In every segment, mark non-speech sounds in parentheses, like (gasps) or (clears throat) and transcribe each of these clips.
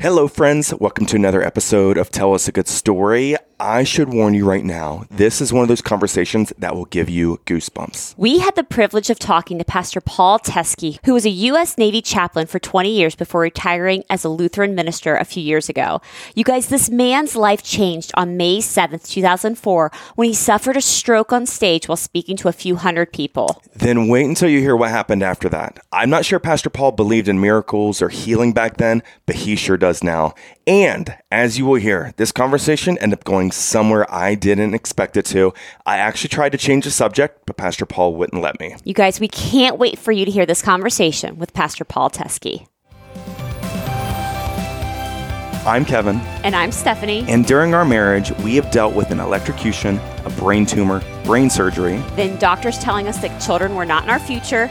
Hello, friends. Welcome to another episode of Tell Us a Good Story. I should warn you right now, this is one of those conversations that will give you goosebumps. We had the privilege of talking to Pastor Paul Teske, who was a U.S. Navy chaplain for 20 years before retiring as a Lutheran minister a few years ago. You guys, this man's life changed on May 7th, 2004, when he suffered a stroke on stage while speaking to a few hundred people. Then wait until you hear what happened after that. I'm not sure Pastor Paul believed in miracles or healing back then, but he sure does now. And as you will hear, this conversation ended up going somewhere I didn't expect it to. I actually tried to change the subject, but Pastor Paul wouldn't let me. You guys, we can't wait for you to hear this conversation with Pastor Paul Teske. I'm Kevin. And I'm Stephanie. And during our marriage, we have dealt with an electrocution, a brain tumor, brain surgery. Then doctors telling us that children were not in our future,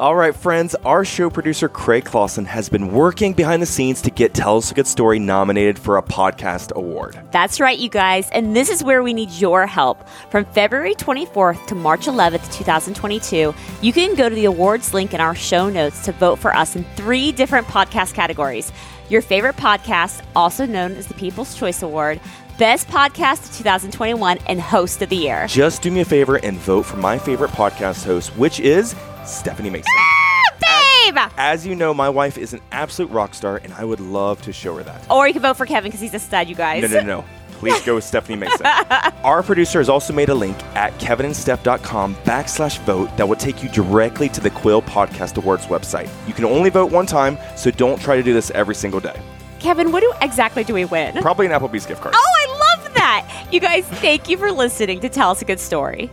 All right, friends, our show producer Craig Clausen has been working behind the scenes to get Tell Us a Good Story nominated for a podcast award. That's right, you guys, and this is where we need your help. From February 24th to March 11th, 2022, you can go to the awards link in our show notes to vote for us in three different podcast categories. Your favorite podcast, also known as the People's Choice Award, Best Podcast of 2021, and Host of the Year. Just do me a favor and vote for my favorite podcast host, which is Stephanie Mason. Ah, babe! As, as, you know, my wife is an absolute rock star, and I would love to show her that. Or you can vote for Kevin because he's a stud, you guys. No, no, no. Please go with Stephanie Mason. (laughs) Our producer has also made a link at kevinandsteph.com backslash vote that will take you directly to the Quill Podcast Awards website. You can only vote one time, so don't try to do this every single day. Kevin, what do exactly do we win? Probably an Applebee's gift card. Oh, I love that. You guys, thank you for listening to Tell Us a Good Story.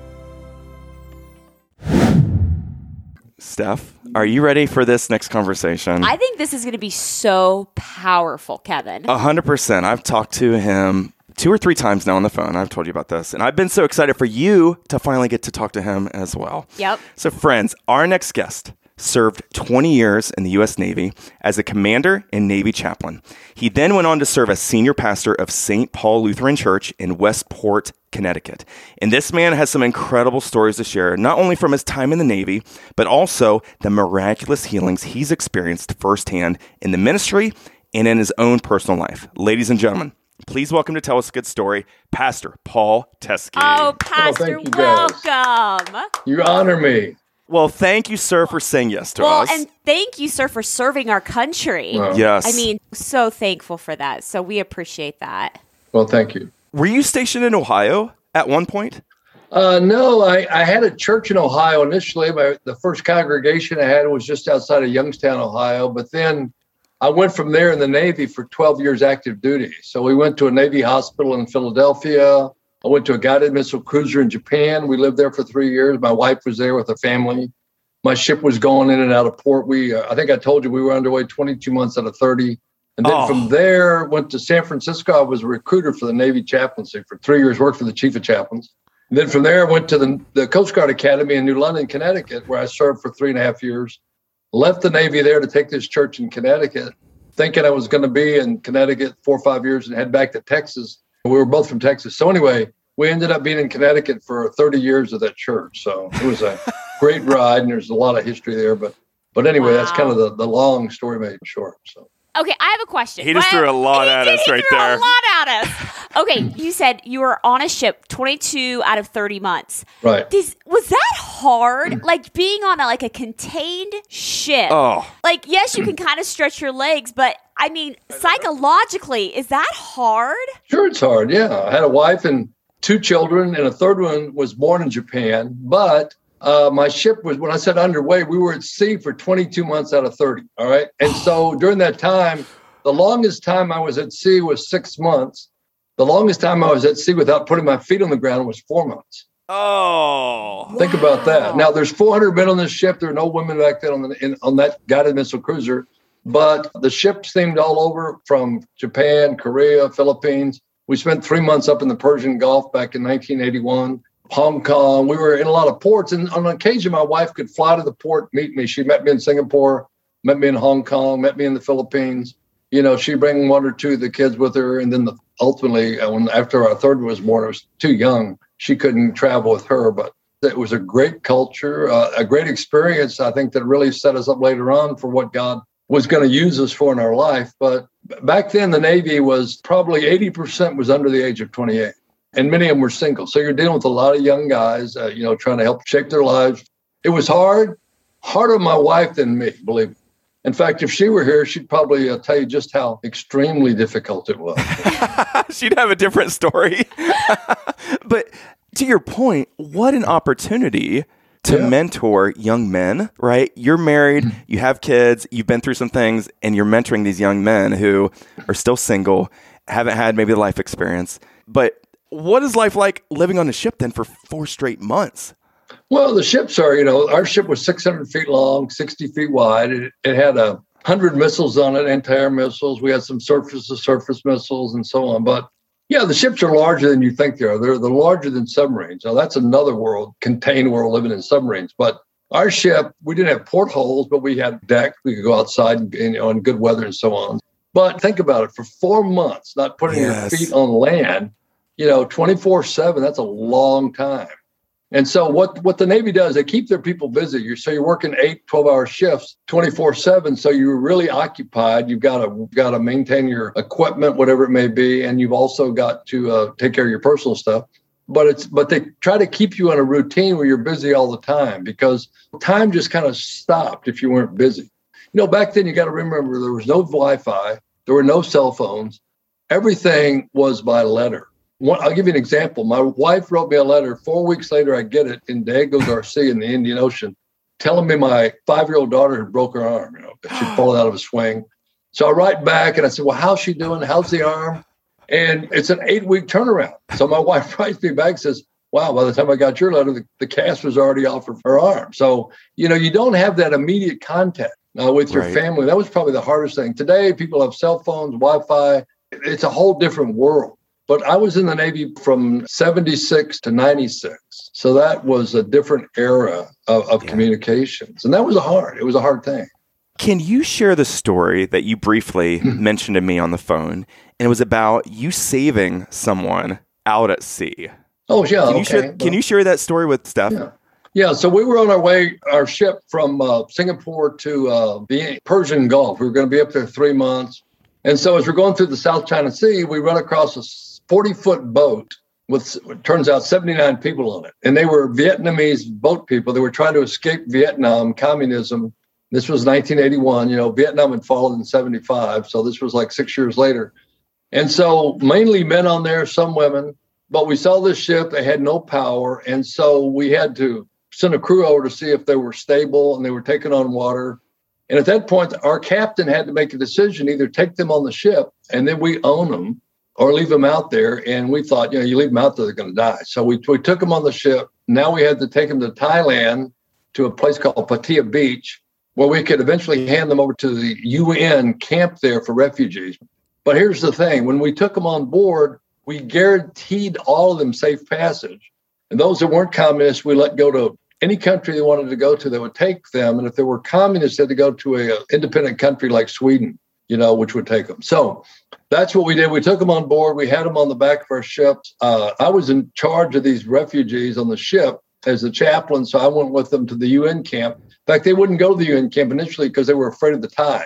Steph, are you ready for this next conversation? I think this is going to be so powerful, Kevin. A hundred percent. I've talked to him two or three times now on the phone. I've told you about this, and I've been so excited for you to finally get to talk to him as well. Yep. So, friends, our next guest served 20 years in the U.S. Navy as a commander and Navy chaplain. He then went on to serve as senior pastor of St. Paul Lutheran Church in Westport, Connecticut. And this man has some incredible stories to share, not only from his time in the Navy, but also the miraculous healings he's experienced firsthand in the ministry and in his own personal life. Ladies and gentlemen, Please welcome to tell us a good story, Pastor Paul Teske. Oh, oh Pastor, oh, you welcome. You honor me. Well, thank you, sir, for saying yes to well, us. and thank you, sir, for serving our country. Well, yes. I mean, so thankful for that. So we appreciate that. Well, thank you. Were you stationed in Ohio at one point? Uh, no, I, I had a church in Ohio initially. My, the first congregation I had was just outside of Youngstown, Ohio. But then I went from there in the Navy for 12 years active duty. So we went to a Navy hospital in Philadelphia. I went to a guided missile cruiser in Japan. We lived there for three years. My wife was there with her family. My ship was going in and out of port. We, uh, I think I told you we were underway 22 months out of 30. And then Oh. from there, went to San Francisco. I was a recruiter for the Navy chaplaincy for three years, worked for the chief of chaplains. And then from there, I went to the, the Coast Guard Academy in New London, Connecticut, where I served for three and a half years. Left the Navy there to take this church in Connecticut, thinking I was going to be in Connecticut four or five years and head back to Texas. We were both from Texas. So, anyway, we ended up being in Connecticut for 30 years of that church. So, it was a (laughs) great ride, and there's a lot of history there. But but anyway, that's kind of the, the long story made short. So, Okay, I have a question. He just Well, threw a lot he at did, us he right threw there. A lot at us. (laughs) Okay, you said you were on a ship 22 out of 30 months. right. Does, was that hard? Mm. Like being on a, like a contained ship. Oh, Like yes, you can kind of stretch your legs, but I mean psychologically, is that hard? Sure, it's hard. Yeah. I had a wife and two children, and a third one was born in Japan. But uh, my ship was, when I said underway, we were at sea for 22 months out of 30. All right. And so during that time, the longest time I was at sea was six months. The longest time I was at sea without putting my feet on the ground was four months. oh, Think about that. Now, there's 400 men on this ship. There are no women back then on, the, in, on that guided missile cruiser. But the ships steamed all over from Japan, Korea, Philippines. We spent three months up in the Persian Gulf back in 1981. Hong Kong. We were in a lot of ports, and on occasion, my wife could fly to the port, meet me. She met me in Singapore, met me in Hong Kong, met me in the Philippines. You know, she'd bring one or two of the kids with her, and then the, ultimately, uh, when after our third was born, was too young. She couldn't travel with her, but it was a great culture, uh, a great experience. I think that really set us up later on for what God was going to use us for in our life. But back then, the Navy was probably 80% was under the age of 28, and many of them were single. So you're dealing with a lot of young guys, uh, you know, trying to help shape their lives. It was hard, harder on my wife than me, believe me. In fact, if she were here, she'd probably uh, tell you just how extremely difficult it was. (laughs) she'd have a different story. (laughs) but to your point, what an opportunity to yeah. mentor young men, right? You're married, mm-hmm. you have kids, you've been through some things, and you're mentoring these young men who are still single, haven't had maybe the life experience. But what is life like living on a ship then for four straight months? Well, the ships are, you know, our ship was 600 feet long, 60 feet wide. It, it had a hundred missiles on it, anti-air missiles. We had some surface-to-surface missiles and so on. But yeah, the ships are larger than you think they are. They're, they're larger than submarines. Now, that's another world, contained world living in submarines. But our ship, we didn't have portholes, but we had deck. We could go outside and, you know, in good weather and so on. But think about it for four months, not putting yes. your feet on land, you know, 24 7, that's a long time. And so what, what the Navy does, they keep their people busy. You're, so you're working eight, 12 hour shifts, 24 seven. So you're really occupied. You've got to, got to maintain your equipment, whatever it may be. And you've also got to uh, take care of your personal stuff. But it's, but they try to keep you in a routine where you're busy all the time because time just kind of stopped if you weren't busy. You know, back then you got to remember there was no Wi-Fi, there were no cell phones. Everything was by letter one, I'll give you an example. My wife wrote me a letter. Four weeks later, I get it in Diego Garcia in the Indian Ocean, telling me my five-year-old daughter had broke her arm. You know, she'd (gasps) fallen out of a swing. So I write back and I said, "Well, how's she doing? How's the arm?" And it's an eight-week turnaround. So my (laughs) wife writes me back and says, "Wow, by the time I got your letter, the, the cast was already off of her arm." So you know, you don't have that immediate contact uh, with your right. family. That was probably the hardest thing. Today, people have cell phones, Wi-Fi. It's a whole different world. But I was in the Navy from 76 to 96. So that was a different era of, of yeah. communications. And that was a hard, it was a hard thing. Can you share the story that you briefly mentioned to me on the phone? And it was about you saving someone out at sea. Oh, yeah. Can, you, okay. share, can you share that story with Steph? Yeah. Yeah, so we were on our way, our ship from uh, Singapore to uh, the Persian Gulf. We were going to be up there three months. And so as we're going through the South China Sea, we run across a 40 foot boat with turns out 79 people on it. And they were vietnamese boat people. They were trying to escape vietnam communism. This was 1981 you know vietnam had fallen in 75 so this was like six years later. And so mainly men on there some women but we saw this ship they had no power and so we had to send a crew over to see if they were stable and they were taking on water. And at that point our captain had to make a decision either take them on the ship and then we own them or leave them out there. And we thought, you know, you leave them out there, they're going to die. So we, we took them on the ship. Now we had to take them to Thailand to a place called Pattaya Beach, where we could eventually hand them over to the UN camp there for refugees. But here's the thing when we took them on board, we guaranteed all of them safe passage. And those that weren't communists, we let go to any country they wanted to go to that would take them. And if they were communists, they had to go to a, a independent country like Sweden you know, which would take them. So that's what we did. We took them on board. We had them on the back of our ships. Uh, I was in charge of these refugees on the ship as a chaplain, so I went with them to the UN camp. In fact, they wouldn't go to the UN camp initially because they were afraid of the Thai,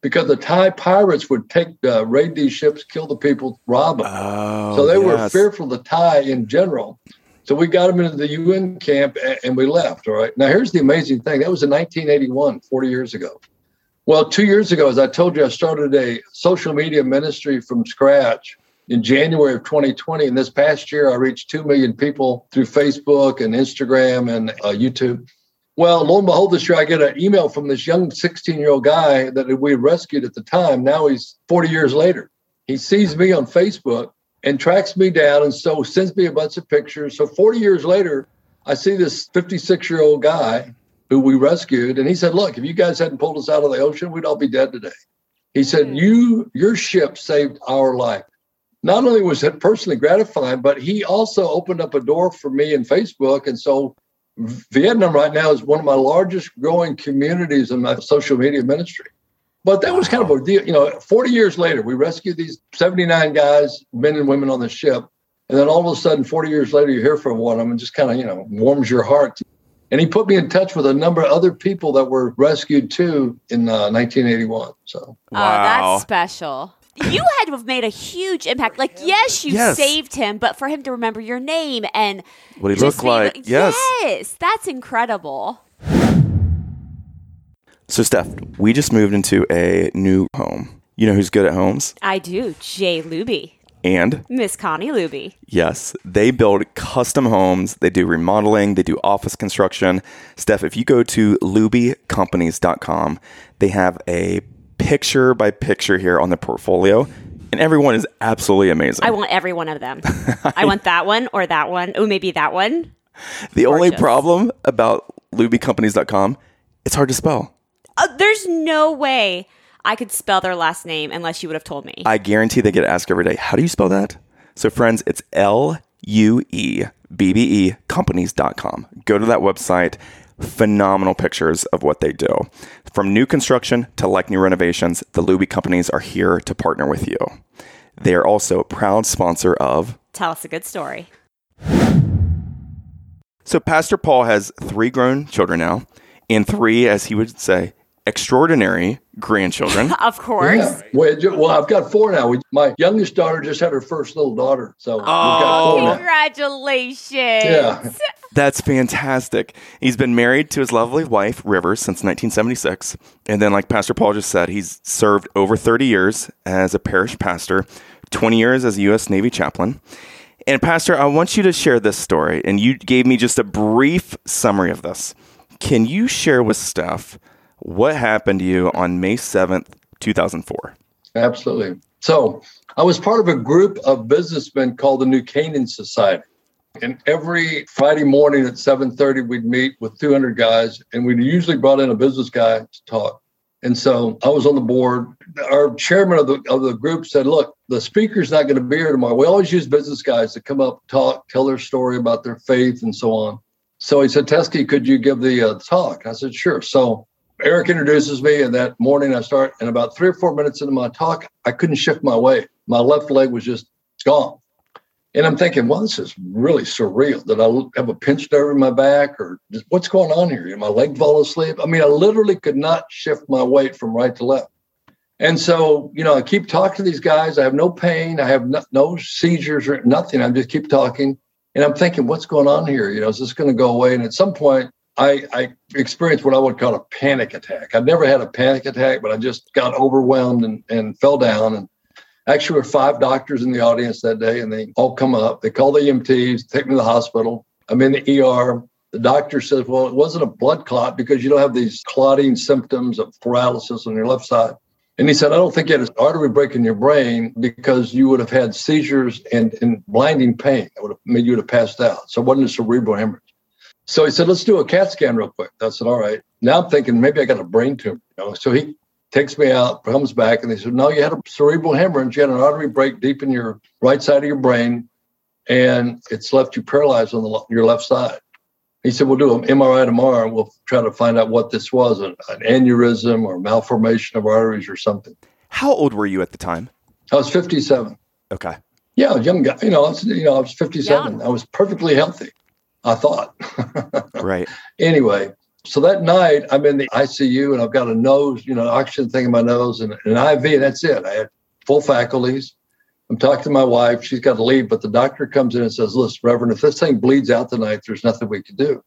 because the Thai pirates would take uh, raid these ships, kill the people, rob them. Oh, so they yes. were fearful of the Thai in general. So we got them into the UN camp and we left. All right. Now here's the amazing thing. That was in 1981, 40 years ago. Well, two years ago, as I told you, I started a social media ministry from scratch in January of 2020. And this past year, I reached 2 million people through Facebook and Instagram and uh, YouTube. Well, lo and behold, this year I get an email from this young 16 year old guy that we rescued at the time. Now he's 40 years later. He sees me on Facebook and tracks me down and so sends me a bunch of pictures. So 40 years later, I see this 56 year old guy who we rescued. And he said, Look, if you guys hadn't pulled us out of the ocean, we'd all be dead today. He said, Hmm. You, your ship saved our life. Not only was it personally gratifying, but he also opened up a door for me in Facebook. And so Vietnam right now is one of my largest growing communities in my social media ministry. But that was kind of a deal. You know, 40 years later, we rescued these 79 guys, men and women on the ship. And then all of a sudden, 40 years later, you hear from one of them and just kind of, you know, warms your heart. And he put me in touch with a number of other people that were rescued too in uh, 1981. So, Oh, Wow. that's special. You had to have made a huge impact. Like, yes, you Yes. saved him, but for him to remember your name and What he looked be- like. Yes. yes, that's incredible. So, Steph, we just moved into a new home. You know who's good at homes? I do. Jay Luebbe, And Miss Connie Luebbe. yes, they build custom homes. They do remodeling. They do office construction. Steph, if you go to luebbecompanies.com, they have a picture by picture here on the portfolio, and everyone is absolutely amazing. I want every one of them. I want that one or that one. Oh, maybe that one. the only problem about luebbecompanies.com, it's hard to spell. Uh, there's no way I could spell their last name unless you would have told me. I guarantee they get asked every day, how do you spell that? So, friends, it's L U E B B E companies.com. Go to that website. Phenomenal pictures of what they do. From new construction to like new renovations, the Luebbe companies are here to partner with you. They are also a proud sponsor of. Tell us a good story. So, Pastor Paul has three grown children now, and three, as he would say, extraordinary grandchildren. (laughs) Of course. yeah. Well, well, I've got four now. My youngest daughter just had her first little daughter. So we've got four oh. now. Congratulations. Yeah. That's fantastic. He's been married to his lovely wife, Rivers, since 1976. And then, like Pastor Paul just said, he's served over 30 years as a parish pastor, 20 years as a U.S. Navy chaplain. And, Pastor, I want you to share this story. And you gave me just a brief summary of this. Can you share with Steph what happened to you on May 7th, 2004? Absolutely. So I was part of a group of businessmen called the New Canaan Society. And every Friday morning at 7:30, we'd meet with 200 guys, and we'd usually brought in a business guy to talk. And so I was on the board. Our chairman of the of the group said, "Look, the speaker's not going to be here tomorrow. We always use business guys to come up, talk, tell their story about their faith, and so on." So he said, "Teske, could you give the uh, talk?" I said, "Sure." So Eric introduces me, and that morning I start, and about three or four minutes into my talk, I couldn't shift my weight. My left leg was just gone. And I'm thinking, well, this is really surreal. Did I have a pinched nerve in my back, or just, what's going on here? Did my leg fall asleep? I mean, I literally could not shift my weight from right to left. And so, you know, I keep talking to these guys. I have no pain. I have no, no seizures or nothing. I just keep talking. And I'm thinking, what's going on here? You know, is this going to go away? And at some point, I, I experienced what I would call a panic attack. I've never had a panic attack, but I just got overwhelmed and, and fell down. And actually, there were five doctors in the audience that day, and they all come up. They call the EMTs, take me to the hospital. I'm in the ER. The doctor says, Well, it wasn't a blood clot because you don't have these clotting symptoms of paralysis on your left side. And he said, I don't think you had an artery break in your brain because you would have had seizures and, and blinding pain that would have made you would have passed out. So it wasn't a cerebral hemorrhage. So he said, let's do a CAT scan real quick. I said, all right. Now I'm thinking maybe I got a brain tumor. You know? So he takes me out, comes back, and they said, no, you had a cerebral hemorrhage. You had an artery break deep in your right side of your brain, and it's left you paralyzed on the, your left side. He said, we'll do an MRI tomorrow, and we'll try to find out what this was, an, an aneurysm or malformation of arteries or something. How old were you at the time? I was 57. Okay. Yeah, I was a young guy. You know, I was, you know, I was 57. Young. I was perfectly healthy, I thought. Right. (laughs) anyway, so that night I'm in the ICU and I've got a nose, you know, oxygen thing in my nose and an IV, and that's it. I had full faculties. I'm talking to my wife. She's got to leave, but the doctor comes in and says, Listen, Reverend, if this thing bleeds out tonight, there's nothing we can do.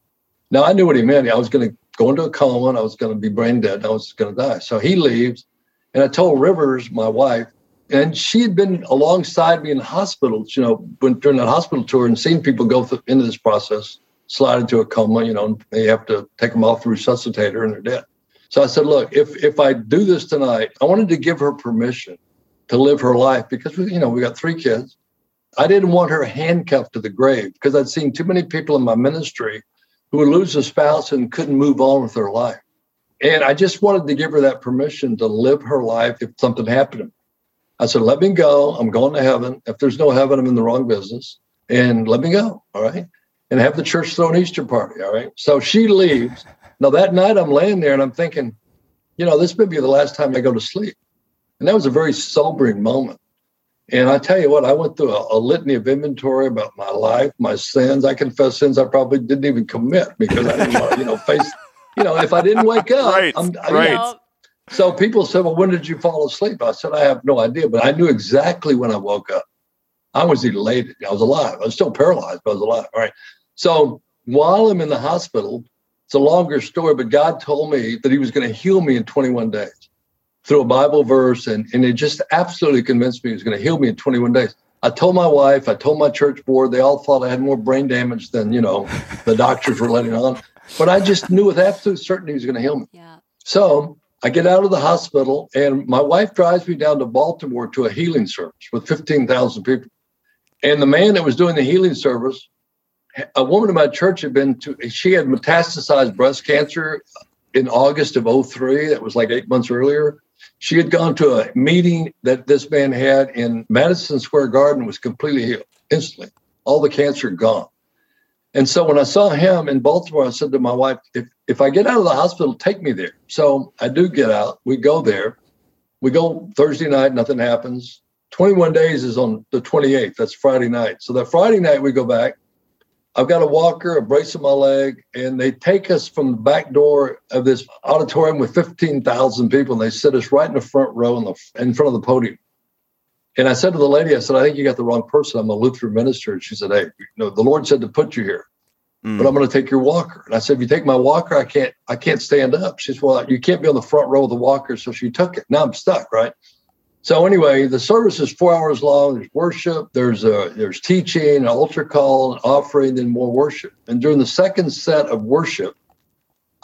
Now, I knew what he meant. I was going to go into a coma and I was going to be brain dead. And I was going to die. So he leaves. And I told Rivers, my wife, and she had been alongside me in the hospital, you know, when, during that hospital tour and seen people go into this process, slide into a coma, you know, and they have to take them off the resuscitator and they're dead. So I said, look, if if I do this tonight, I wanted to give her permission to live her life because we, you know, we got three kids. I didn't want her handcuffed to the grave because I'd seen too many people in my ministry who would lose a spouse and couldn't move on with their life. And I just wanted to give her that permission to live her life if something happened to me. I said, let me go. I'm going to heaven. If there's no heaven, I'm in the wrong business. And let me go. All right. And have the church throw an Easter party. All right. So she leaves. Now that night I'm laying there and I'm thinking, you know, this may be the last time I go to sleep. And that was a very sobering moment. And I tell you what, I went through a, a, litany of inventory about my life, my sins. I confess sins I probably didn't even commit because I didn't want to, you know, face, you know, if I didn't wake up. (laughs) right. I'm, I, right. You know, so people said, well, when did you fall asleep? I said, I have no idea, but I knew exactly when I woke up. I was elated. I was alive. I was still paralyzed, but I was alive. All right. So while I'm in the hospital, it's a longer story, but God told me that He was going to heal me in 21 days through a Bible verse, and, and it just absolutely convinced me he was going to heal me in 21 days. I told my wife, I told my church board, they all thought I had more brain damage than, you know, the doctors were letting on. But I just knew with absolute certainty he was going to heal me. Yeah. So I get out of the hospital, and my wife drives me down to Baltimore to a healing service with 15,000 people. And the man that was doing the healing service, a woman in my church had been to, she had metastasized breast cancer in August of 03. That was like eight months earlier. She had gone to a meeting that this man had in Madison Square Garden, was completely healed instantly. All the cancer gone. And so when I saw him in Baltimore, I said to my wife, if, if I get out of the hospital, take me there. So I do get out. We go there. We go Thursday night, nothing happens. 21 days is on the 28th. That's Friday night. So that Friday night, we go back. I've got a walker, a brace on my leg, and they take us from the back door of this auditorium with 15,000 people, and they sit us right in the front row in, the, in front of the podium. And I said to the lady, I said, I think you got the wrong person. I'm a Lutheran minister. And she said, Hey, you know, the Lord said to put you here, mm. but I'm going to take your walker. And I said, If you take my walker, I can't, I can't stand up. She said, Well, you can't be on the front row of the walker. So she took it. Now I'm stuck, right? So anyway, the service is four hours long. There's worship, there's a, there's teaching, an altar call, an offering, then more worship. And during the second set of worship,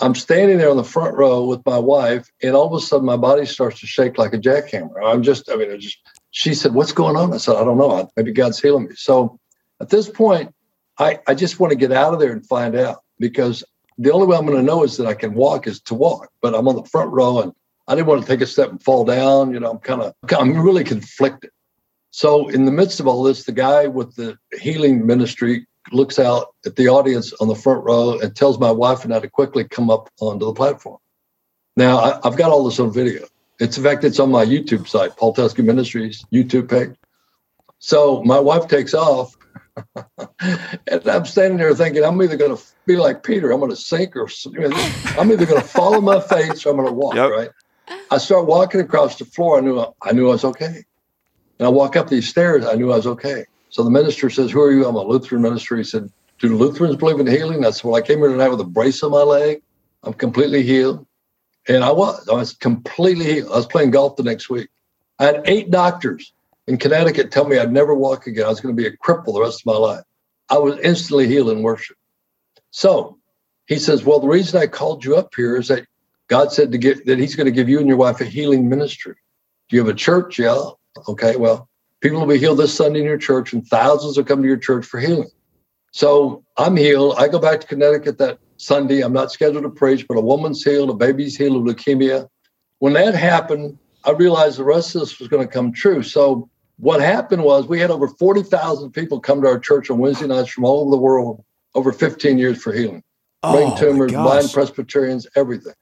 I'm standing there on the front row with my wife, and all of a sudden my body starts to shake like a jackhammer. I'm just, I mean, I just. She said, "What's going on?" I said, "I don't know. Maybe God's healing me." So at this point, I I just want to get out of there and find out because the only way I'm going to know is that I can walk is to walk. But I'm on the front row and I didn't want to take a step and fall down. You know, I'm kind of, I'm really conflicted. So, in the midst of all this, the guy with the healing ministry looks out at the audience on the front row and tells my wife and I to quickly come up onto the platform. Now, I, have got all this on video. It's in fact, it's on my YouTube site, Paul Teske Ministries YouTube page. So my wife takes off, (laughs) and I'm standing there thinking, I'm either going to be like Peter, I'm going to sink, or I'm either going to follow my face or I'm going to walk. Yep. Right? I start walking across the floor. I knew I knew I was okay. And I walk up these stairs. I knew I was okay. So the minister says, "Who are you?" I'm a Lutheran minister. He said, "Do Lutherans believe in healing?" I said, "Well, I came here tonight with a brace on my leg. I'm completely healed." And I was. I was completely. I was playing golf the next week. I had eight doctors in Connecticut tell me I'd never walk again. I was going to be a cripple the rest of my life. I was instantly healed in worship. So he says, Well, the reason I called you up here is that God said to get that He's going to give you and your wife a healing ministry. Do you have a church? Yeah. Okay. Well, people will be healed this Sunday in your church, and thousands will come to your church for healing. So I'm healed. I go back to Connecticut that Sunday. I'm not scheduled to preach, but a woman's healed, a baby's healed of leukemia. When that happened, I realized the rest of this was going to come true. So what happened was we had over 40,000 people come to our church on Wednesday nights from all over the world over 15 years for healing. Oh Brain oh, tumors, blind Presbyterians, everything.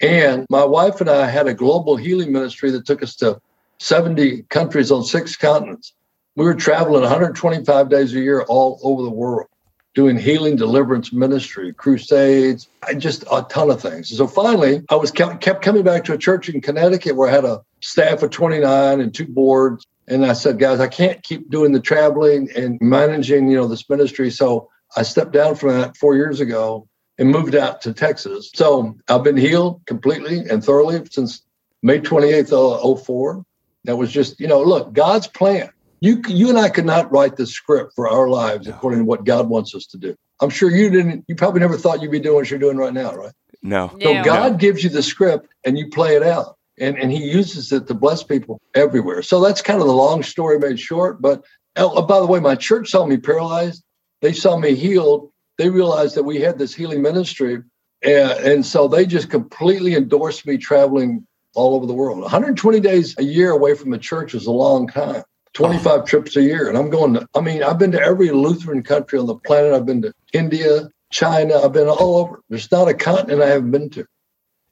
And my wife and I had a global healing ministry that took us to 70 countries on six continents. We were traveling 125 days a year all over the world, doing healing deliverance ministry, crusades, just a ton of things. So finally, I was kept, coming back to a church in Connecticut where I had a staff of 29 and two boards. And I said, guys, I can't keep doing the traveling and managing, you know, this ministry. So I stepped down from that four years ago and moved out to Texas. So I've been healed completely and thoroughly since May 28th, uh, 04. That was just, you know, look, God's plan. You, you and I could not write the script for our lives no. according to what God wants us to do. I'm sure you didn't, you probably never thought you'd be doing what you're doing right now, right? No. So God no. gives you the script and you play it out. And, and he uses it to bless people everywhere. So that's kind of the long story made short. But oh, oh, by the way, my church saw me paralyzed. They saw me healed they realized that we had this healing ministry. And, and so they just completely endorsed me traveling all over the world. 120 days a year away from the church is a long time. 25 trips a year. And I'm going to, I mean, I've been to every Lutheran country on the planet. I've been to India, China. I've been all over. There's not a continent I haven't been to.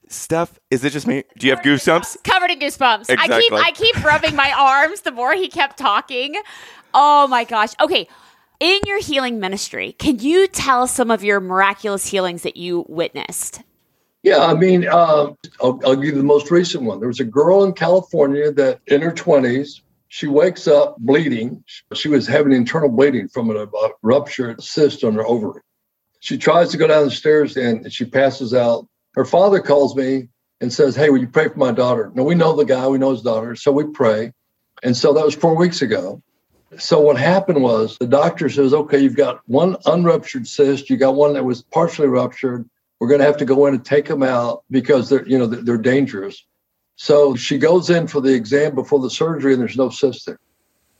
Steph, is it just me? Do you have goosebumps? Covered in goosebumps. I keep Exactly. I keep rubbing my (laughs) arms the more he kept talking. Oh my gosh. Okay. In your healing ministry, can you tell some of your miraculous healings that you witnessed? Yeah, I mean, uh, I'll, I'll give you the most recent one. There was a girl in California that in her 20s, she wakes up bleeding. She was having internal bleeding from a, a ruptured cyst on her ovary. She tries to go down the stairs and she passes out. Her father calls me and says, Hey, will you pray for my daughter? Now, we know the guy, we know his daughter. So we pray. And so that was four weeks ago. So what happened was the doctor says, Okay, you've got one unruptured cyst, you got one that was partially ruptured we're going to have to go in and take them out because they're you know they're, they're dangerous so she goes in for the exam before the surgery and there's no cyst there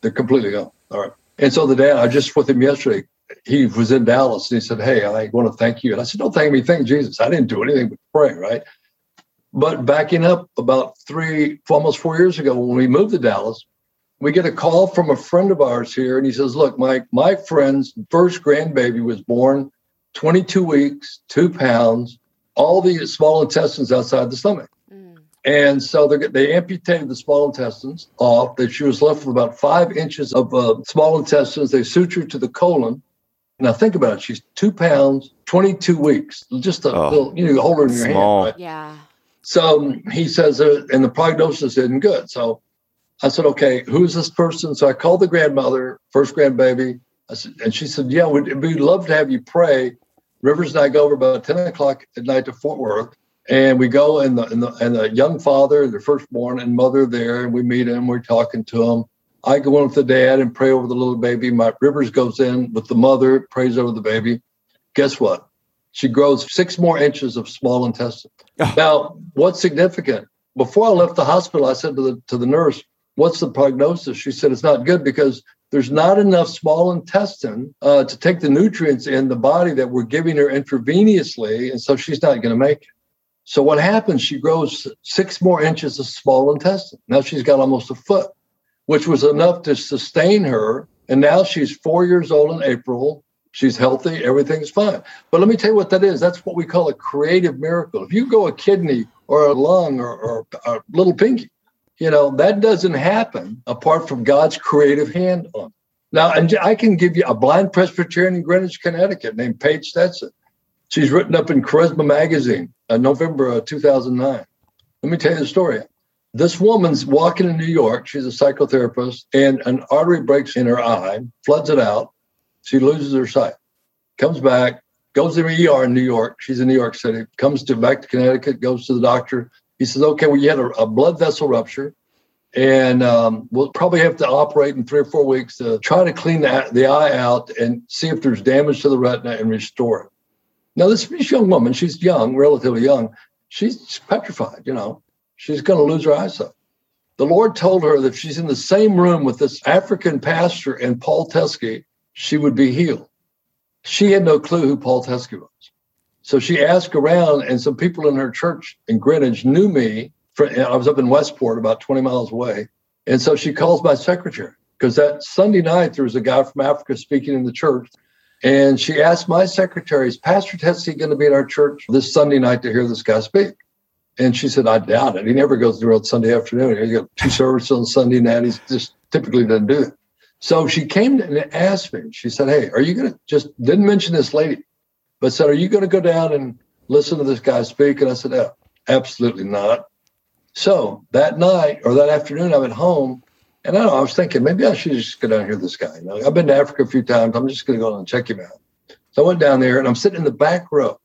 they're completely gone. All right. And so the dad i just with him yesterday he was in dallas and he said hey i want to thank you. And i said don't thank me. Thank jesus. I didn't do anything but pray right? But backing up about three almost four years ago when we moved to dallas we get a call from a friend of ours here and he says look mike my friend's first grandbaby was born 22 weeks, two pounds, all the small intestines outside the stomach. And so they, they amputated the small intestines off. That she was left with about five inches of uh, small intestines. They sutured to the colon. Now think about it. She's two pounds, 22 weeks. Just a Oh, little, you know, you hold her in your small. hand. Right? Yeah. So um, he says, uh, and the prognosis isn't good. So I said, okay, who's this person? So I called the grandmother, first grandbaby. I said, and she said, yeah, we'd, we'd love to have you pray. Rivers and I go over about 10 o'clock at night to Fort Worth. And we go and the, and the, and the young father, the firstborn and mother there, and we meet him. We're talking to him. I go in with the dad and pray over the little baby. My Rivers goes in with the mother, prays over the baby. Guess what? She grows six more inches of small intestine. Oh. Now, what's significant? Before I left the hospital, I said to the to the nurse, "What's the prognosis?" She said, "It's not good because there's not enough small intestine uh, to take the nutrients in the body that we're giving her intravenously, and so she's not going to make it." So what happens? She grows six more inches of small intestine. Now she's got almost a foot, which was enough to sustain her. And now she's four years old in April. She's healthy. Everything's fine. But let me tell you what that is. That's what we call a creative miracle. If you go a kidney or a lung or, or a little pinky, you know, that doesn't happen apart from God's creative hand on it. Now, I can give you a blind Presbyterian in Greenwich, Connecticut named Paige Stetson. She's written up in Charisma Magazine, uh, November uh, 2009. Let me tell you the story. This woman's walking in New York. She's a psychotherapist, and an artery breaks in her eye, floods it out. She loses her sight. Comes back, goes to the ER in New York. She's in New York City. Comes to back to Connecticut. Goes to the doctor. He says, "Okay, well, you had a, a blood vessel rupture, and um, we'll probably have to operate in three or four weeks to try to clean the, the eye out and see if there's damage to the retina and restore it." Now, this, young woman, she's young, relatively young. She's petrified. You know, she's going to lose her eyesight. The Lord told her that if she's in the same room with this African pastor and Paul Teske, she would be healed. She had no clue who Paul Teske was. So she asked around, and some people in her church in Greenwich knew me. I was up in Westport, about 20 miles away. And so she calls my secretary because that Sunday night there was a guy from Africa speaking in the church. And she asked my secretary, Is Pastor Teske going to be at our church this Sunday night to hear this guy speak? And she said, I doubt it. He never goes through on Sunday afternoon. He got two services on Sunday night. He just typically doesn't do it. So she came and asked me, she said, Hey, are you going to just didn't mention this lady, but said, Are you going to go down and listen to this guy speak? And I said, oh, Absolutely not. So that night or that afternoon, I'm at home and I, know, I was thinking maybe I should just go down here this guy. You know, I've been to Africa a few times. I'm just going to go and check him out. So I went down there and I'm sitting in the back row.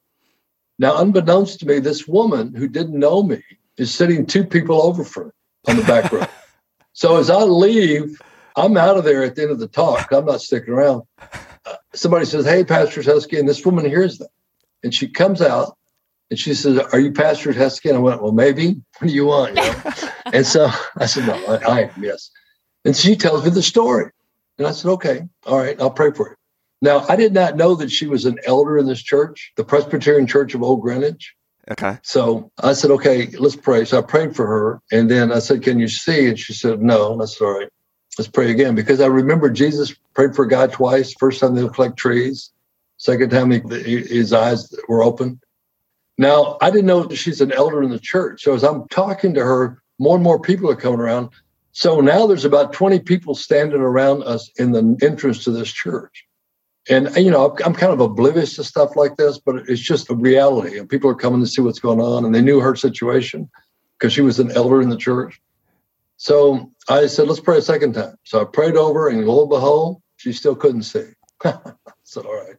Now, unbeknownst to me, this woman who didn't know me is sitting two people over from me on the back row. (laughs) So as I leave, I'm out of there at the end of the talk. I'm not sticking around. Uh, somebody says, Hey, Pastor Teske. And this woman hears that. And she comes out and she says, Are you Pastor Teske? And I went, Well, maybe. What do you want? You know? (laughs) and so I said, No, I, I am, yes. And she tells me the story. And I said, Okay, all right, I'll pray for you. Now, I did not know that she was an elder in this church, the Presbyterian Church of Old Greenwich. Okay. So I said, okay, let's pray. So I prayed for her. And then I said, can you see? And she said, no, that's all right. Let's pray again. Because I remember Jesus prayed for God twice. First time they looked like trees. Second time he, his eyes were open. Now, I didn't know that she's an elder in the church. So as I'm talking to her, more and more people are coming around. So now there's about 20 people standing around us in the entrance to this church. And, you know, I'm kind of oblivious to stuff like this, but it's just a reality. And people are coming to see what's going on. And they knew her situation because she was an elder in the church. So I said, let's pray a second time. So I prayed over, and lo and behold, she still couldn't see. (laughs) so, all right.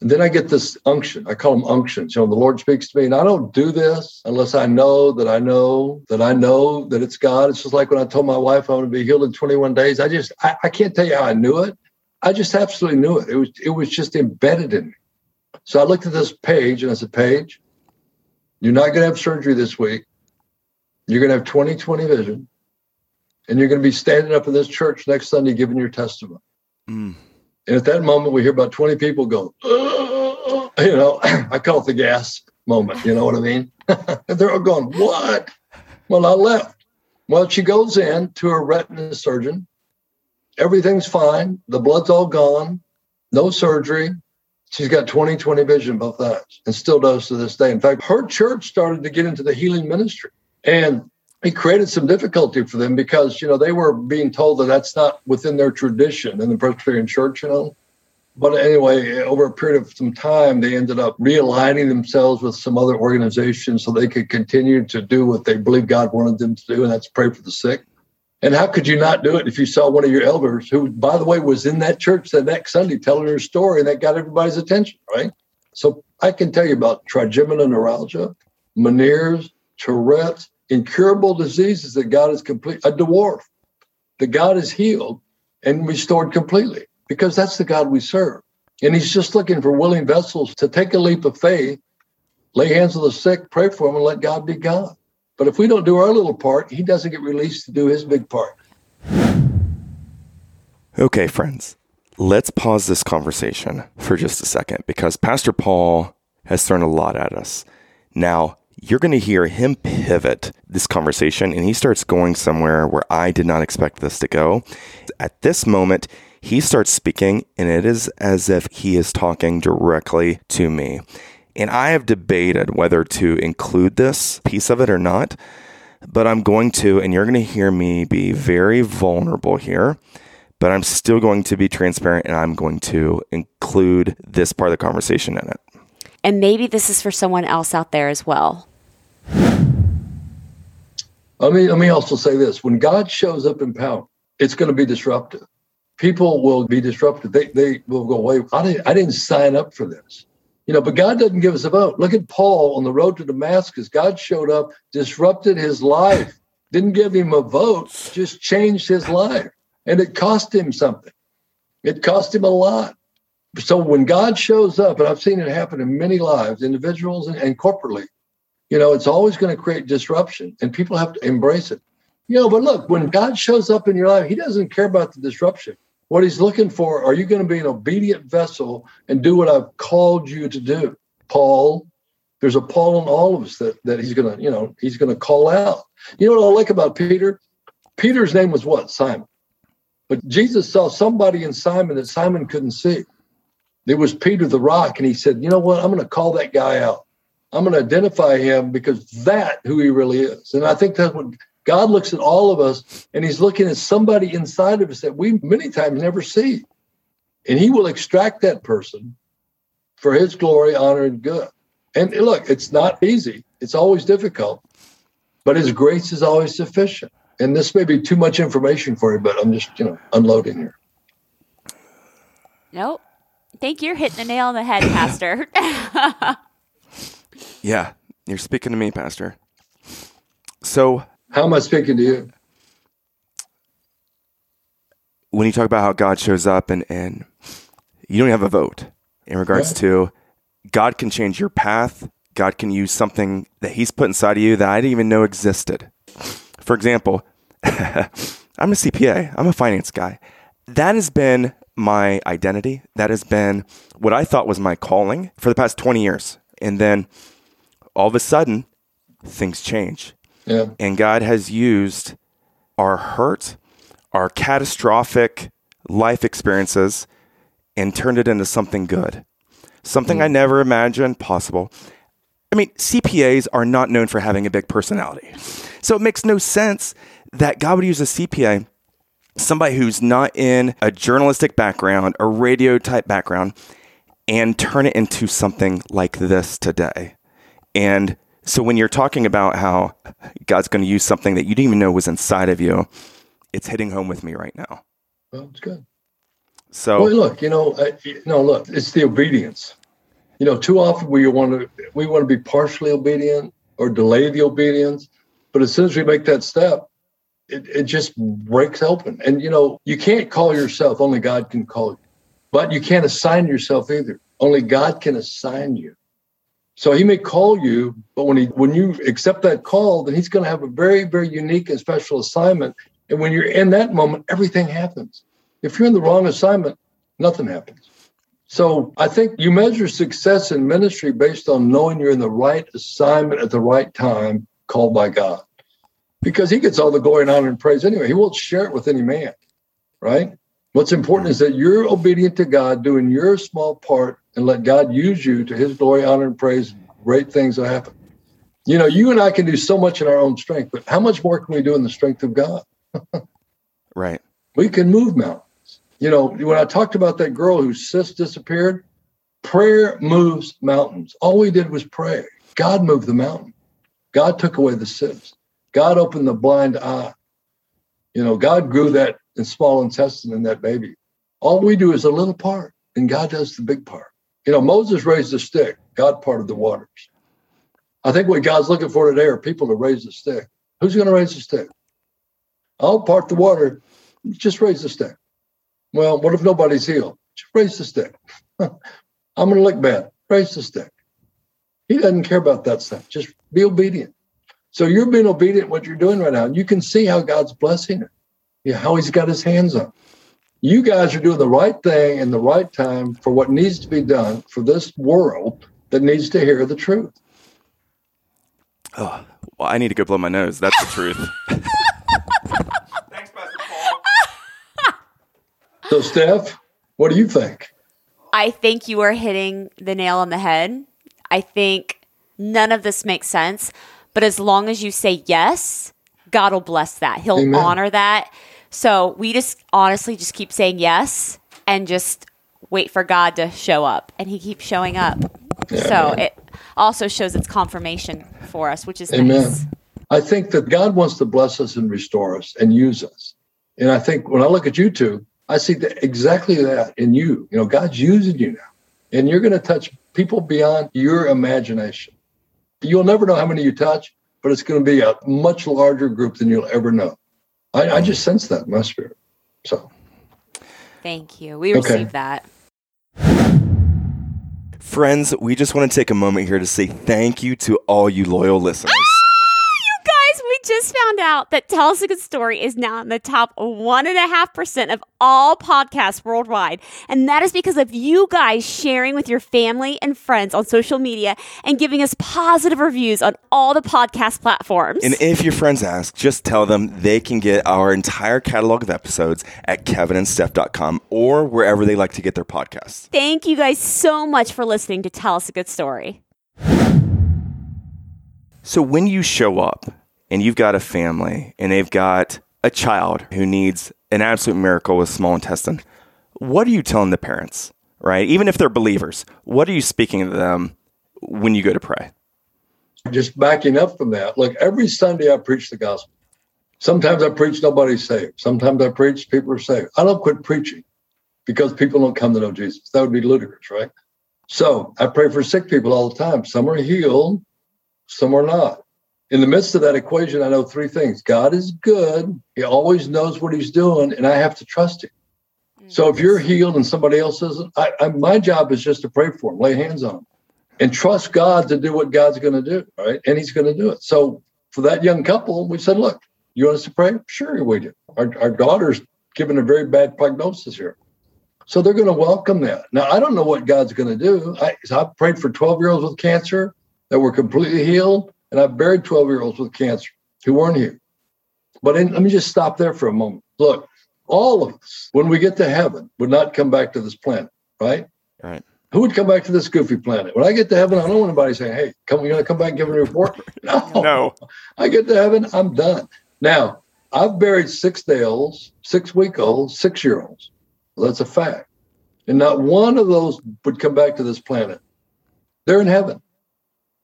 And then I get this unction. I call them unctions. You know, the Lord speaks to me, and I don't do this unless I know that I know that I know that it's God. It's just like when I told my wife I'm going to be healed in 21 days. I just, I, I can't tell you how I knew it. I just absolutely knew it. It was, it was just embedded in me. So I looked at this Paige and I said, Paige, you're not going to have surgery this week. You're going to have 20/20 vision, and you're going to be standing up in this church next Sunday giving your testimony. Mm. And at that moment, we hear about 20 people go, (gasps) you know, (clears throat) I call it the gas moment. You know what I mean? (laughs) they're all going, what? Well, I left. Well, she goes in to a retina surgeon. Everything's fine. The blood's all gone. No surgery. She's got 20/20 vision both eyes and still does to this day. In fact, her church started to get into the healing ministry. And it created some difficulty for them because you know they were being told that that's not within their tradition in the Presbyterian Church, you know. But anyway, over a period of some time, they ended up realigning themselves with some other organizations so they could continue to do what they believe God wanted them to do, and that's pray for the sick. And how could you not do it if you saw one of your elders, who, by the way, was in that church the next Sunday telling her story, and that got everybody's attention, right? So I can tell you about trigeminal neuralgia, Meniere's, Tourette's, incurable diseases that God has complete a dwarf that God has healed and restored completely because that's the God we serve. And he's just looking for willing vessels to take a leap of faith, lay hands on the sick, pray for them, and let God be God. But if we don't do our little part, he doesn't get released to do his big part. Okay, friends, let's pause this conversation for just a second because Pastor Paul has thrown a lot at us. Now, you're going to hear him pivot this conversation and he starts going somewhere where I did not expect this to go. At this moment, he starts speaking and it is as if he is talking directly to me. And I have debated whether to include this piece of it or not, but I'm going to, and you're going to hear me be very vulnerable here, but I'm still going to be transparent and I'm going to include this part of the conversation in it. And maybe this is for someone else out there as well. Let me let me also say this: when God shows up in power, it's going to be disruptive. People will be disrupted. They they will go away. I didn't I didn't sign up for this, you know. But God doesn't give us a vote. Look at Paul on the road to Damascus. God showed up, disrupted his life, didn't give him a vote, just changed his life, and it cost him something. It cost him a lot. So when God shows up, and I've seen it happen in many lives, individuals and, and corporately, you know, it's always going to create disruption and people have to embrace it. You know, but look, when God shows up in your life, he doesn't care about the disruption. What he's looking for, are you going to be an obedient vessel and do what I've called you to do? Paul, there's a Paul in all of us that, that he's going to, you know, he's going to call out. You know what I like about Peter? Peter's name was what? Simon. But Jesus saw somebody in Simon that Simon couldn't see. It was Peter the rock. And he said, you know what? I'm going to call that guy out. I'm going to identify him because that who he really is. And I think that's what God looks at all of us and he's looking at somebody inside of us that we many times never see. And he will extract that person for his glory, honor, and good. And look, it's not easy. It's always difficult, but his grace is always sufficient. And this may be too much information for you, but I'm just, you know, unloading here. Nope. I think you're hitting the nail on the head, Pastor. (laughs) Yeah, you're speaking to me, Pastor. So, how am I speaking to you? When you talk about how God shows up and, and you don't have a vote in regards yeah. to God can change your path, God can use something that He's put inside of you that I didn't even know existed. For example, (laughs) I'm a CPA, I'm a finance guy. That has been my identity. That has been what I thought was my calling for the past 20 years. And then all of a sudden, things change. Yeah. And God has used our hurt, our catastrophic life experiences, and turned it into something good, something mm. I never imagined possible. I mean, CPAs are not known for having a big personality. So it makes no sense that God would use a CPA, somebody who's not in a journalistic background, a radio type background, and turn it into something like this today. And so when you're talking about how God's going to use something that you didn't even know was inside of you, it's hitting home with me right now. Well, it's good. So Well, look, you know, uh, no, look, it's the obedience. You know, too often we want to we want to be partially obedient or delay the obedience, but as soon as we make that step, it, it just breaks open. And you know, you can't call yourself; only God can call you. But you can't assign yourself either. Only God can assign you. So He may call you, but when He when you accept that call, then He's going to have a very very unique and special assignment. And when you're in that moment, everything happens. If you're in the wrong assignment, nothing happens. So I think you measure success in ministry based on knowing you're in the right assignment at the right time, called by God. Because he gets all the glory and honor and praise anyway. He won't share it with any man, right? What's important is that you're obedient to God, doing your small part, and let God use you to his glory, honor, and praise. Great things will happen. You know, you and I can do so much in our own strength, but how much more can we do in the strength of God? (laughs) right. We can move mountains. You know, when I talked about that girl whose cyst disappeared, prayer moves mountains. All we did was pray. God moved the mountain. God took away the cyst. God opened the blind eye. You know, God grew that in small intestine in that baby. All we do is a little part, and God does the big part. You know, Moses raised the stick, God parted the waters. I think what God's looking for today are people to raise the stick. Who's going to raise the stick? I'll part the water. Just raise the stick. Well, what if nobody's healed? Just raise the stick. (laughs) I'm going to look bad. Raise the stick. He doesn't care about that stuff. Just be obedient. So you're being obedient what you're doing right now. And you can see how God's blessing it. Yeah, how he's got his hands on. You guys are doing the right thing in the right time for what needs to be done for this world that needs to hear the truth. Oh, well, I need to go blow my nose. That's the truth. (laughs) Thanks, Pastor Paul. So, Steph, what do you think? I think you are hitting the nail on the head. I think none of this makes sense, but as long as you say yes, God will bless that. He'll Amen. honor that. So we just honestly just keep saying yes and just wait for God to show up, and He keeps showing up. so it also shows its confirmation for us, which is Amen. nice. I think that God wants to bless us and restore us and use us. And I think when I look at you two, I see that exactly that in you. You know, God's using you now, and you're going to touch people beyond your imagination. You'll never know how many you touch, but it's going to be a much larger group than you'll ever know. I, I um, just sense that in my spirit. So, Thank you. We Okay. received that. Friends, we just want to take a moment here to say thank you to all you loyal listeners. You guys, we just found out that Tell Us a Good Story is now in the top 1.5% of all podcasts worldwide. And that is because of you guys sharing with your family and friends on social media and giving us positive reviews on all the podcast platforms. And if your friends ask, just tell them they can get our entire catalog of episodes at kevinandsteph.com or wherever they like to get their podcasts. Thank you guys so much for listening to Tell Us a Good Story. So when you show up and you've got a family and they've got a child who needs an absolute miracle with small intestine, what are you telling the parents, right? Even if they're believers, what are you speaking to them when you go to pray? just backing up from that, look, every Sunday I preach the gospel. Sometimes I preach nobody's saved. Sometimes I preach people are saved. I don't quit preaching because people don't come to know Jesus. That would be ludicrous, right? So I pray for sick people all the time. Some are healed, some are not. In the midst of that equation, I know three things God is good, He always knows what He's doing, and I have to trust Him. Mm, so if you're healed and somebody else isn't, I, I, my job is just to pray for them, lay hands on them, and trust God to do what God's going to do, right? And He's going to do it. So for that young couple, we said, look, you want us to pray? Sure, we do. Our, our daughter's given a very bad prognosis here. So they're going to welcome that. Now, I don't know what God's going to do. I, I've prayed for 12 year olds with cancer that were completely healed, and I've buried 12 year olds with cancer who weren't here. But in, let me just stop there for a moment. Look, all of us, when we get to heaven, would not come back to this planet, right? Right. Who would come back to this goofy planet? When I get to heaven, I don't want anybody saying, "Hey, come, you're going to come back and give me a report." (laughs) No, No. I get to heaven, I'm done. Now, I've buried six day olds, six week olds, six year olds. Well, that's a fact. And not one of those would come back to this planet. They're in heaven.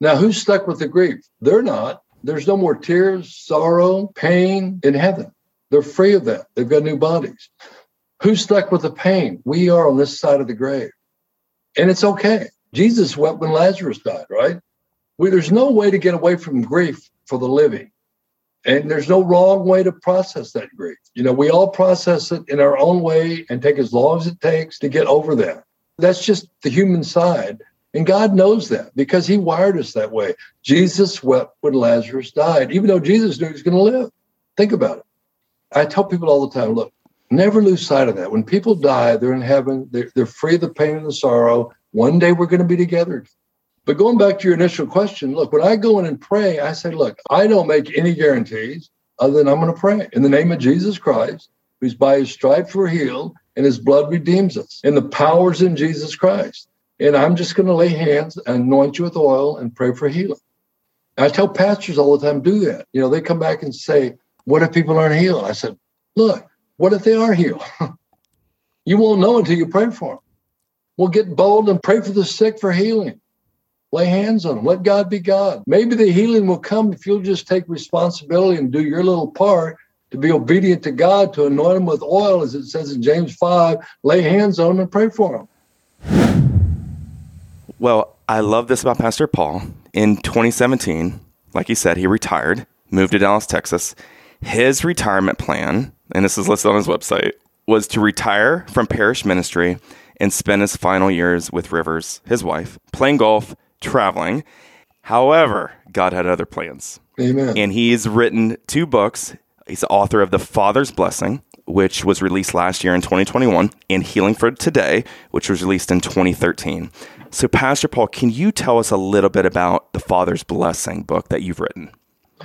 Now, who's stuck with the grief? They're not. There's no more tears, sorrow, pain in heaven. They're free of that. They've got new bodies. Who's stuck with the pain? We are on this side of the grave. And it's okay. Jesus wept when Lazarus died, right? We, there's no way to get away from grief for the living. And there's no wrong way to process that grief. You know, we all process it in our own way and take as long as it takes to get over that. That's just the human side. And God knows that because he wired us that way. Jesus wept when Lazarus died, even though Jesus knew he was going to live. Think about it. I tell people all the time look, never lose sight of that. When people die, they're in heaven, they're, they're free of the pain and the sorrow. One day we're going to be together. But going back to your initial question, look, when I go in and pray, I say, look, I don't make any guarantees other than I'm going to pray in the name of Jesus Christ, who's by his stripes we're healed and his blood redeems us. And the power's in Jesus Christ. And I'm just going to lay hands and anoint you with oil and pray for healing. And I tell pastors all the time, do that. You know, they come back and say, what if people aren't healed? I said, look, what if they are healed? (laughs) you won't know until you pray for them. We'll get bold and pray for the sick for healing. Lay hands on them. Let God be God. Maybe the healing will come if you'll just take responsibility and do your little part to be obedient to God, to anoint them with oil, as it says in James 5, lay hands on them and pray for them. Well, I love this about Pastor Paul. In 2017, like he said, he retired, moved to Dallas, Texas. His retirement plan, and this is listed on his website, was to retire from parish ministry and spend his final years with Rivers, his wife, playing golf, traveling. However, God had other plans. Amen. And he's written two books. He's the author of The Father's Blessing, which was released last year in 2021, and Healing for Today, which was released in 2013. So, Pastor Paul, can you tell us a little bit about the Father's Blessing book that you've written?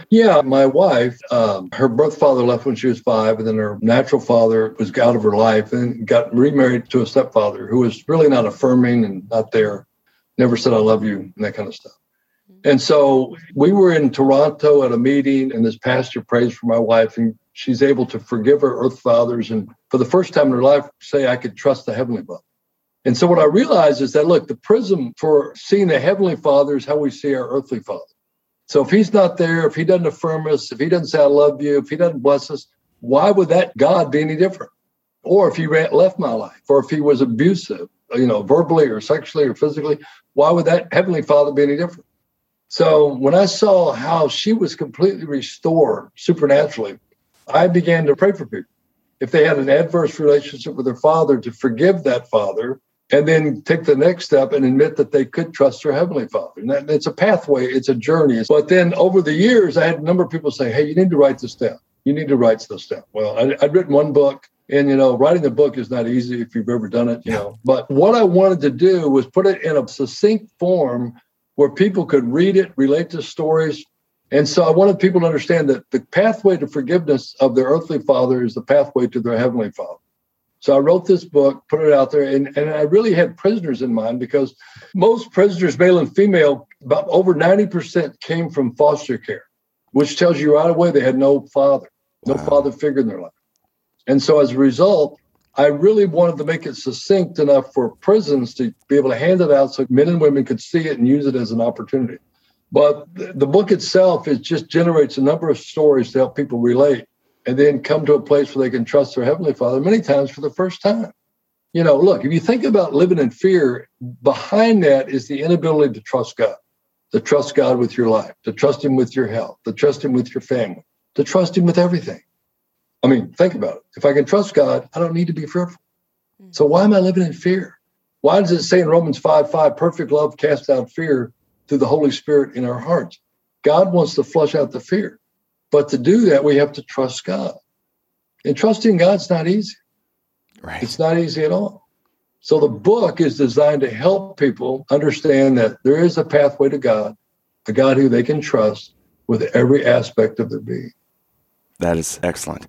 Yeah, my wife, um, her birth father left when she was five, and then her natural father was out of her life and got remarried to a stepfather who was really not affirming and not there, never said, I love you, and that kind of stuff. And so we were in Toronto at a meeting, and this pastor prays for my wife, and she's able to forgive her earth fathers and for the first time in her life say, I could trust the Heavenly Father. And so what I realized is that, look, the prism for seeing the Heavenly Father is how we see our earthly father. So if he's not there, if he doesn't affirm us, if he doesn't say, I love you, if he doesn't bless us, why would that God be any different? Or if he left my life, or if he was abusive, you know, verbally or sexually or physically, why would that Heavenly Father be any different? So when I saw how she was completely restored supernaturally, I began to pray for people. If they had an adverse relationship with their father, to forgive that father and then take the next step and admit that they could trust their heavenly father. And that, it's a pathway, it's a journey. But then over the years, I had a number of people say, "Hey, you need to write this down. You need to write this down." Well, I, I'd written one book, and you know, writing a book is not easy if you've ever done it. You know, but what I wanted to do was put it in a succinct form where people could read it, relate to stories. And so I wanted people to understand that the pathway to forgiveness of their earthly father is the pathway to their heavenly father. So I wrote this book, put it out there, and, and I really had prisoners in mind because most prisoners, male and female, about over 90% came from foster care, which tells you right away they had no father, no Wow. father figure in their life. And so as a result, I really wanted to make it succinct enough for prisons to be able to hand it out so men and women could see it and use it as an opportunity. But the book itself, it just generates a number of stories to help people relate and then come to a place where they can trust their Heavenly Father many times for the first time. You know, look, if you think about living in fear, behind that is the inability to trust God, to trust God with your life, to trust Him with your health, to trust Him with your family, to trust Him with everything. I mean, think about it. If I can trust God, I don't need to be fearful. Mm. So why am I living in fear? Why does it say in Romans 5 5, perfect love casts out fear through the Holy Spirit in our hearts? God wants to flush out the fear. But to do that, we have to trust God. And trusting God's not easy. Right. It's not easy at all. So the book is designed to help people understand that there is a pathway to God, a God who they can trust with every aspect of their being. That is excellent.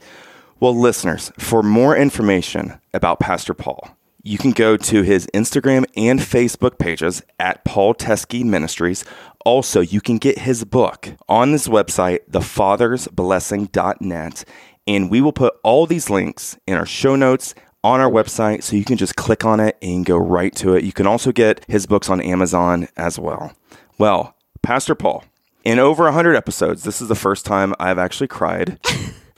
Well, listeners, for more information about Pastor Paul, you can go to his Instagram and Facebook pages at Paul Teske Ministries. Also, you can get his book on this website, thefathersblessing.net. And we will put all these links in our show notes on our website so you can just click on it and go right to it. You can also get his books on Amazon as well. Well, Pastor Paul, in over 100 episodes, this is the first time I've actually cried.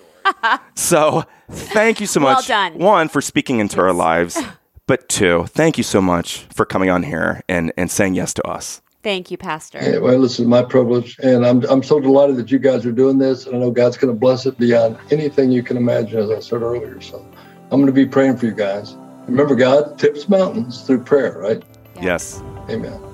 (laughs) so, thank you so Well much. done. One, for speaking into our lives, but two, thank you so much for coming on here and, and saying yes to us. Thank you, Pastor. Yeah, well, listen, my privilege, and I'm I'm so delighted that you guys are doing this, and I know God's going to bless it beyond anything you can imagine, as I said earlier. So, I'm going to be praying for you guys. Remember, God tips mountains through prayer, right? Yes. Amen.